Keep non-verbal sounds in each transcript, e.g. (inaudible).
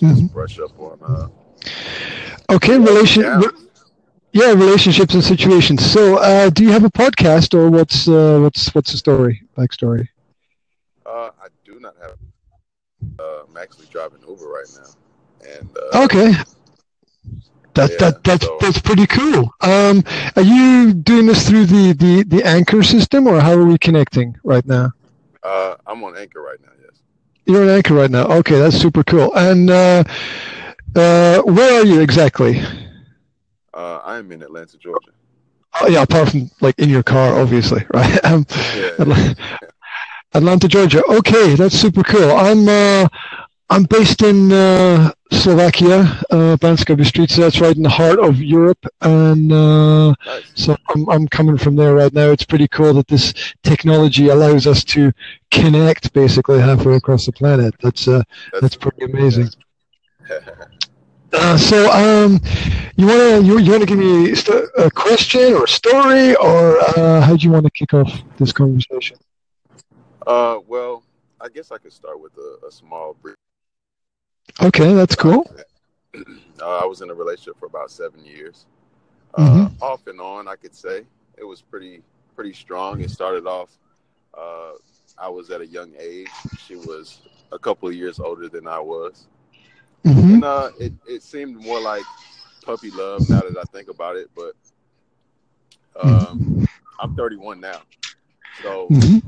just mm-hmm. brush up on. Uh, okay, relation. yeah, relationships and situations. So, uh, do you have a podcast, or what's uh, what's what's the story, backstory? Uh, I do not have. Uh, I'm actually driving Uber right now, and uh, okay, that, yeah, that that's so, that's pretty cool. Um, are you doing this through the, the the Anchor system, or how are we connecting right now? Uh, I'm on Anchor right now. You're on Anchor right now. Okay, that's super cool. And uh, uh, where are you exactly? Uh, I am in Atlanta, Georgia. Oh yeah, apart from like in your car, obviously, (laughs) right? Um, yeah, Atlanta, yeah. Atlanta, Georgia. Okay, that's super cool. I'm uh, I'm based in uh, Slovakia, uh, Banska Bystrica. That's right in the heart of Europe, and uh, nice. so I'm, I'm coming from there right now. It's pretty cool that this technology allows us to connect basically halfway across the planet. That's uh, that's, that's pretty amazing. (laughs) Uh, so, um, you wanna you, you wanna give me a question or a story, or uh, how do you want to kick off this conversation? Uh, well, I guess I could start with a, a small brief Okay, that's cool. Uh, I was in a relationship for about seven years, uh, mm-hmm. off and on. I could say it was pretty pretty strong. It started off. Uh, I was at a young age. She was a couple of years older than I was, mm-hmm. and uh, it it seemed more like puppy love now that I think about it. But um, I'm 31 now, so mm-hmm.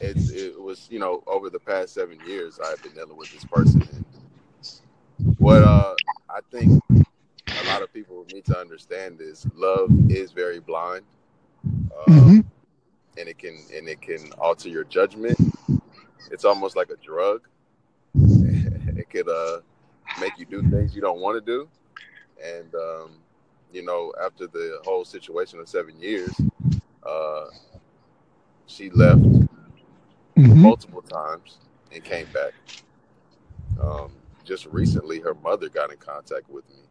it's it was you know over the past seven years I've been dealing with this person. And, what uh, I think a lot of people need to understand is love is very blind, uh, mm-hmm. and it can and it can alter your judgment. It's almost like a drug. (laughs) it could uh, make you do things you don't want to do, and um, you know, after the whole situation of seven years, uh, she left mm-hmm. multiple times and came back. Um, just recently her mother got in contact with me.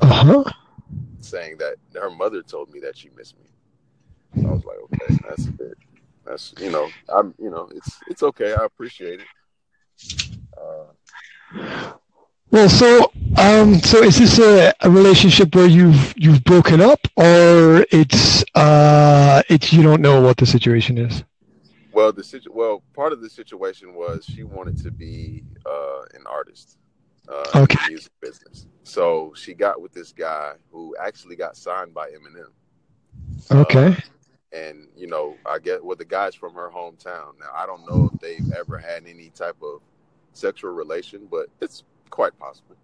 Uh-huh. Saying that her mother told me that she missed me. I was like, okay, that's it. that's you know, I'm you know, it's it's okay. I appreciate it. Uh, well, so um, so is this a, a, relationship where you've you've broken up, or it's uh, it's you don't know what the situation is? Well, the situ- well, part of the situation was she wanted to be uh, an artist uh, okay. in the music business. So she got with this guy who actually got signed by Eminem. Okay. Uh, and you know, I get well, the guy's from her hometown. Now, I don't know if they've ever had any type of sexual relation, but it's quite possible.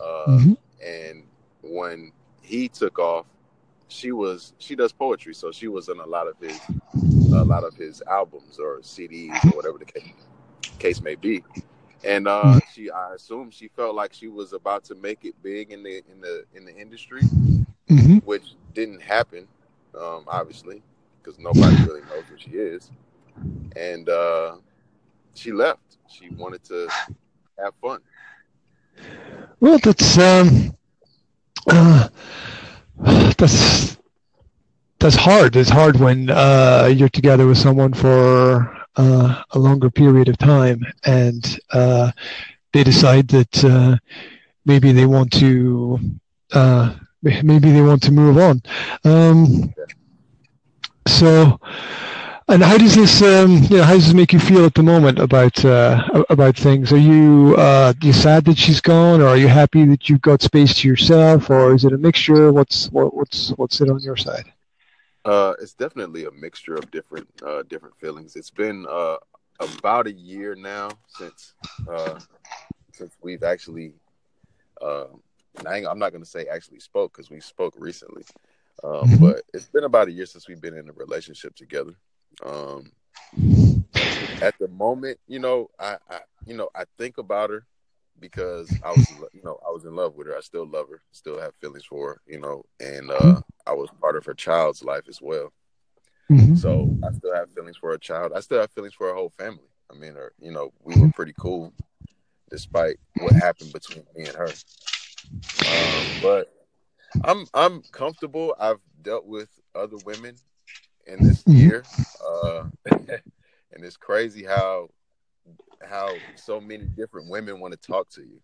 Uh, mm-hmm. And when he took off, she was she does poetry, so she was in a lot of his a lot of his albums or CDs or whatever the case, case may be. And uh, mm-hmm. she, I assume, she felt like she was about to make it big in the in the in the industry, mm-hmm. which didn't happen, um, obviously, because nobody really knows who she is. And uh, she left. She wanted to have fun. Well, that's um, uh, (sighs) that's that's hard. It's hard when uh, you're together with someone for uh, a longer period of time and uh, they decide that uh, maybe they want to uh, maybe they want to move on. Um, so, and how does this um, you know, how does this make you feel at the moment about uh, about things? Are you you sad that she's gone, or are you happy that you've got space to yourself, or is it a mixture? What's what, what's what's it on your side? Uh, it's definitely a mixture of different uh, different feelings. It's been uh, about a year now since uh, since we've actually. Uh, I'm not going to say actually spoke because we spoke recently, um, mm-hmm. but it's been about a year since we've been in a relationship together. Um, at the moment, you know, I, I you know I think about her because I was, you know, I was in love with her. I still love her, still have feelings for her, you know, and uh, I was part of her child's life as well. Mm-hmm. So I still have feelings for her child. I still have feelings for her whole family. I mean, her, you know, we were pretty cool despite what happened between me and her. Um, but I'm I'm comfortable. I've dealt with other women in this mm-hmm. year, uh, (laughs) and it's crazy how how so many different women want to talk to you.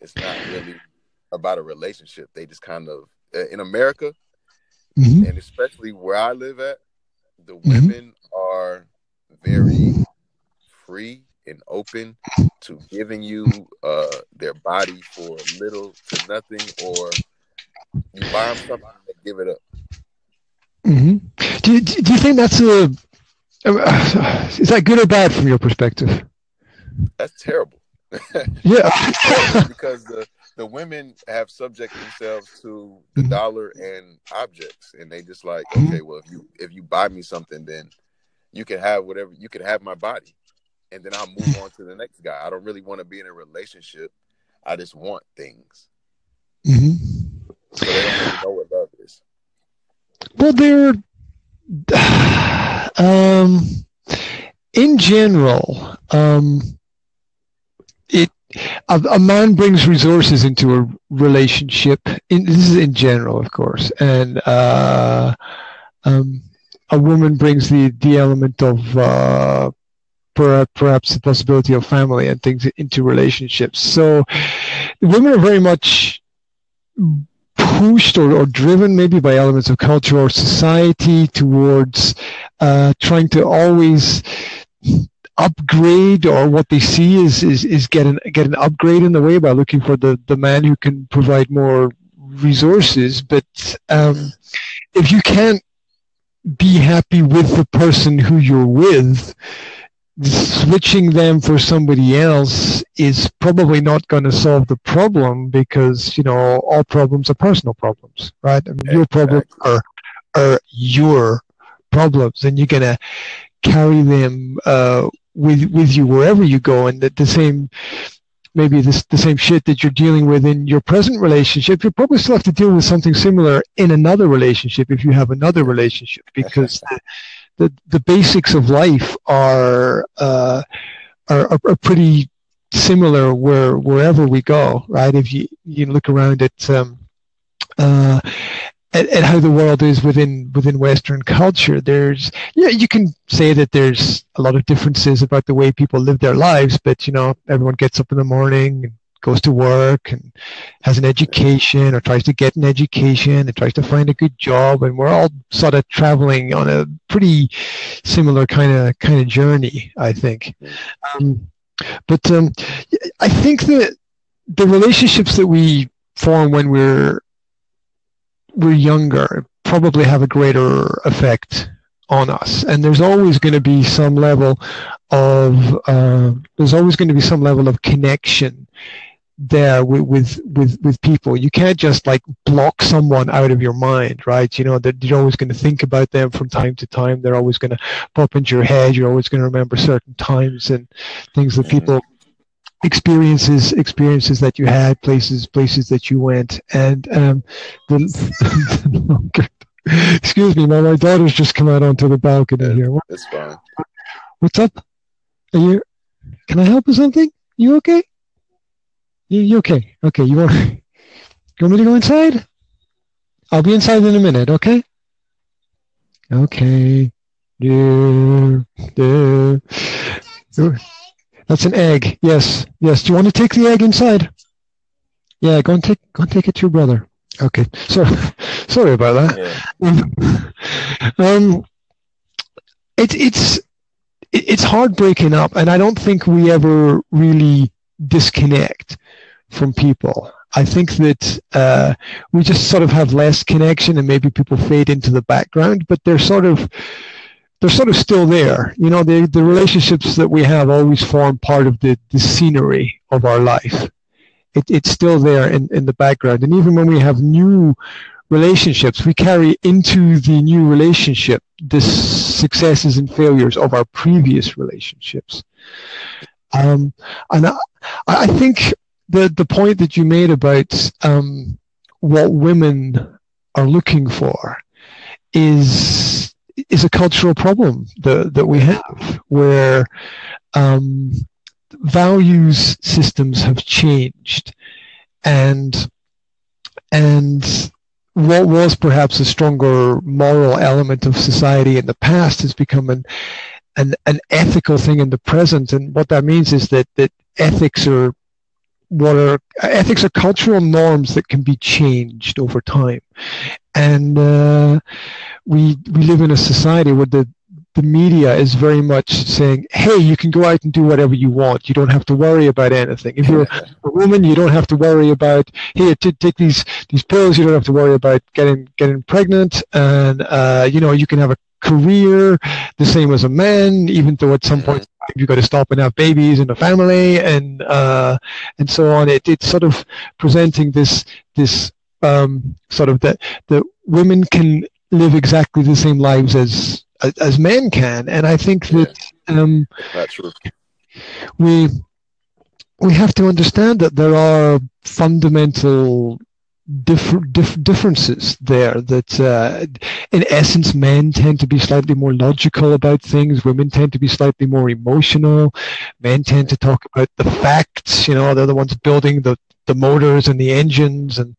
It's not really about a relationship. They just kind of in America, mm-hmm. and especially where I live at, the mm-hmm. women are very free and open to giving you uh, their body for little to nothing, or you buy them something and give it up. Mm-hmm. Do, you, do you think that's a is that good or bad from your perspective? That's terrible. (laughs) yeah, because the the women have subject themselves to the mm-hmm. dollar and objects, and they just like, mm-hmm. okay, well, if you if you buy me something, then you can have whatever you can have my body, and then I'll move (laughs) on to the next guy. I don't really want to be in a relationship. I just want things. Mm-hmm. So they don't really know what love is. Well, they're (sighs) um, in general, um, a, a, man brings resources into a relationship. In, this is in general, of course, and uh, um, a woman brings the the element of uh, perhaps the possibility of family and things into relationships. So, women are very much pushed or, or driven maybe by elements of culture or society towards uh, trying to always upgrade or what they see is, is, is get, an, get an upgrade in the way by looking for the, the man who can provide more resources. But um, if you can't be happy with the person who you're with, switching them for somebody else is probably not going to solve the problem because you know all problems are personal problems right I mean, your problems are are your problems and you're going to carry them uh, with with you wherever you go and the, the same maybe this, the same shit that you're dealing with in your present relationship you probably still have to deal with something similar in another relationship if you have another relationship because the the basics of life are uh, are, are pretty similar where wherever we go, right? If you you look around at um, uh, at, at, how the world is within within Western culture, there's yeah, you can say that there's a lot of differences about the way people live their lives, but you know, everyone gets up in the morning and goes to work and has an education or tries to get an education and tries to find a good job and we're all sort of traveling on a pretty similar kind of kind of journey i think. Um, but um, i think that the relationships that we form when we're we're younger probably have a greater effect on us. And there's always going to be some level of uh, there's always going to be some level of connection there with, with with with people. You can't just like block someone out of your mind right? You know that you're always going to think about them from time to time. They're always going to pop into your head. You're always going to remember certain times and things that people experiences experiences that you had places places that you went and um the, (laughs) excuse me my, my daughter's just come out onto the balcony yeah, here it's fine what's up are you can i help with something you okay you, you okay? Okay. You want, you want me to go inside? I'll be inside in a minute. Okay. Okay. Yeah. Yeah. That's an egg. Yes. Yes. Do you want to take the egg inside? Yeah. Go and take. Go and take it to your brother. Okay. So, (laughs) sorry about that. Yeah. um, it's it's it's hard breaking up, and I don't think we ever really disconnect from people. I think that uh, we just sort of have less connection, and maybe people fade into the background, but they're sort of they're sort of still there. You know, the the relationships that we have always form part of the the scenery of our life. It, it's still there in, in the background, and even when we have new relationships, we carry into the new relationship the successes and failures of our previous relationships. Um, and I, I think the the point that you made about um, what women are looking for is is a cultural problem that that we have where um, values systems have changed. And and what was perhaps a stronger moral element of society in the past has become an an an ethical thing in the present, and what that means is that that ethics are what are ethics are cultural norms that can be changed over time, and uh, we we live in a society where the the media is very much saying, "Hey, you can go out and do whatever you want. You don't have to worry about anything. If you're a woman, you don't have to worry about hey, to take these these pills. You don't have to worry about getting getting pregnant, and uh, you know you can have a career the same as a man, even though at some point you've got to stop and have babies and a family and uh, and so on. It, it's sort of presenting this this um, sort of that that women can live exactly the same lives as as men can, and I think that um, that's true. We we have to understand that there are fundamental dif- differences there that uh, in essence men tend to be slightly more logical about things. Women tend to be slightly more emotional. Men tend to talk about the facts. You know they're the ones building the the motors and the engines and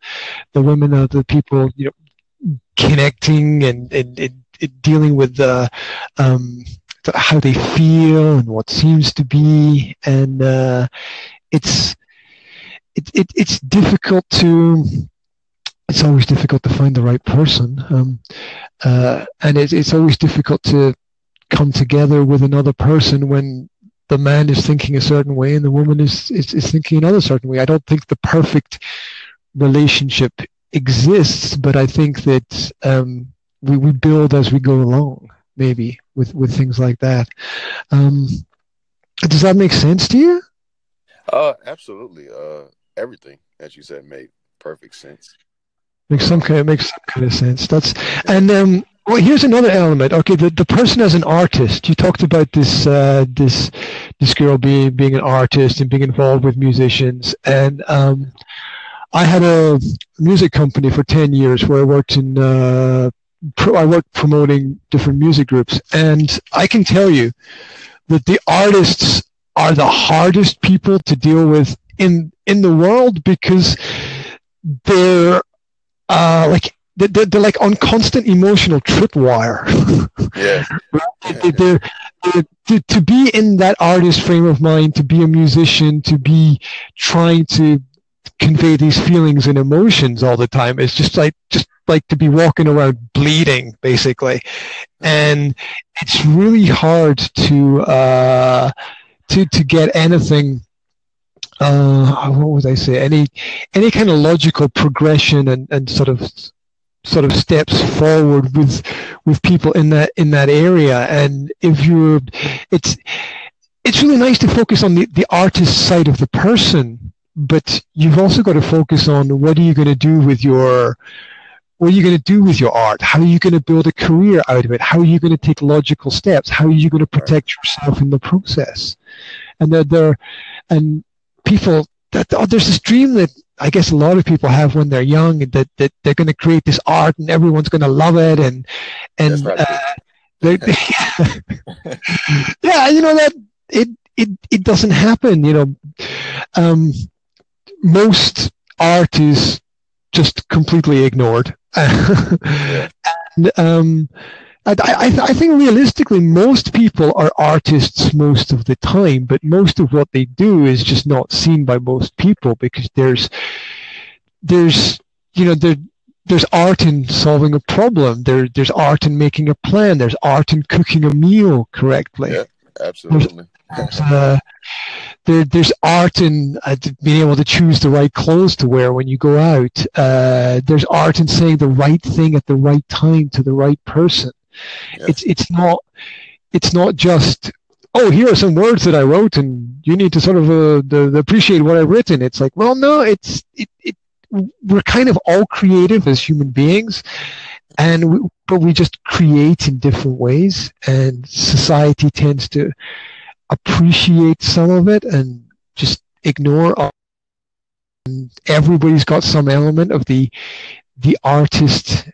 the women are the people you know connecting and, and, and dealing with um, how they feel and what seems to be, and uh, it's it, it, it's difficult to it's always difficult to find the right person, um, uh, and it, it's always difficult to come together with another person when the man is thinking a certain way and the woman is, is, is thinking another certain way. I don't think the perfect relationship exists, but I think that um, we, we build as we go along, maybe with, with things like that. Um, does that make sense to you? Uh, absolutely. Uh, everything as you said made perfect sense. Makes some kind of makes some kind of sense. That's and um, well, here's another element. Okay, the, the person as an artist. You talked about this uh, this this girl being being an artist and being involved with musicians. And um, I had a music company for ten years where I worked in uh, I worked promoting different music groups, and I can tell you that the artists are the hardest people to deal with in in the world because they're uh, like they're, they're like on constant emotional tripwire. (laughs) yeah. they're, they're, to, to be in that artist frame of mind, to be a musician, to be trying to convey these feelings and emotions all the time. Is just like just like to be walking around bleeding basically. And it's really hard to uh to to get anything uh what would i say? Any any kind of logical progression and and sort of sort of steps forward with with people in that in that area. And if you're it's it's really nice to focus on the the artist side of the person but you've also got to focus on what are you going to do with your what are you going to do with your art? How are you going to build a career out of it? How are you going to take logical steps? How are you going to protect yourself in the process? And there, there and people that oh, there's this dream that I guess a lot of people have when they're young that that they're going to create this art and everyone's going to love it and and uh, they, (laughs) (laughs) yeah, you know that it it it doesn't happen. You know, um, most art is just completely ignored. (laughs) and um, I, I, I, think realistically, most people are artists most of the time, but most of what they do is just not seen by most people because there's, there's, you know, there, there's art in solving a problem. There, there's art in making a plan. There's art in cooking a meal correctly. Yeah, absolutely. Uh, there, there's art in uh, being able to choose the right clothes to wear when you go out. Uh, there's art in saying the right thing at the right time to the right person. Yeah. It's it's not it's not just oh here are some words that I wrote and you need to sort of uh, the, the appreciate what I've written. It's like well no it's it, it we're kind of all creative as human beings and we, but we just create in different ways and society tends to appreciate some of it and just ignore all. And everybody's got some element of the the artist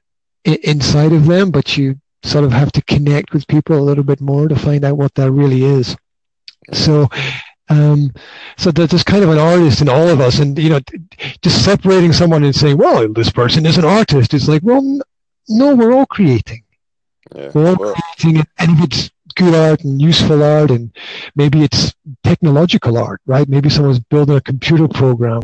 I- inside of them, but you sort of have to connect with people a little bit more to find out what that really is. So, um, so there's kind of an artist in all of us, and you know, just separating someone and saying, "Well, this person is an artist," it's like, well, no, we're all creating. Yeah. We're all well, creating, and if it's good art and useful art, and maybe it's technological art, right? Maybe someone's building a computer program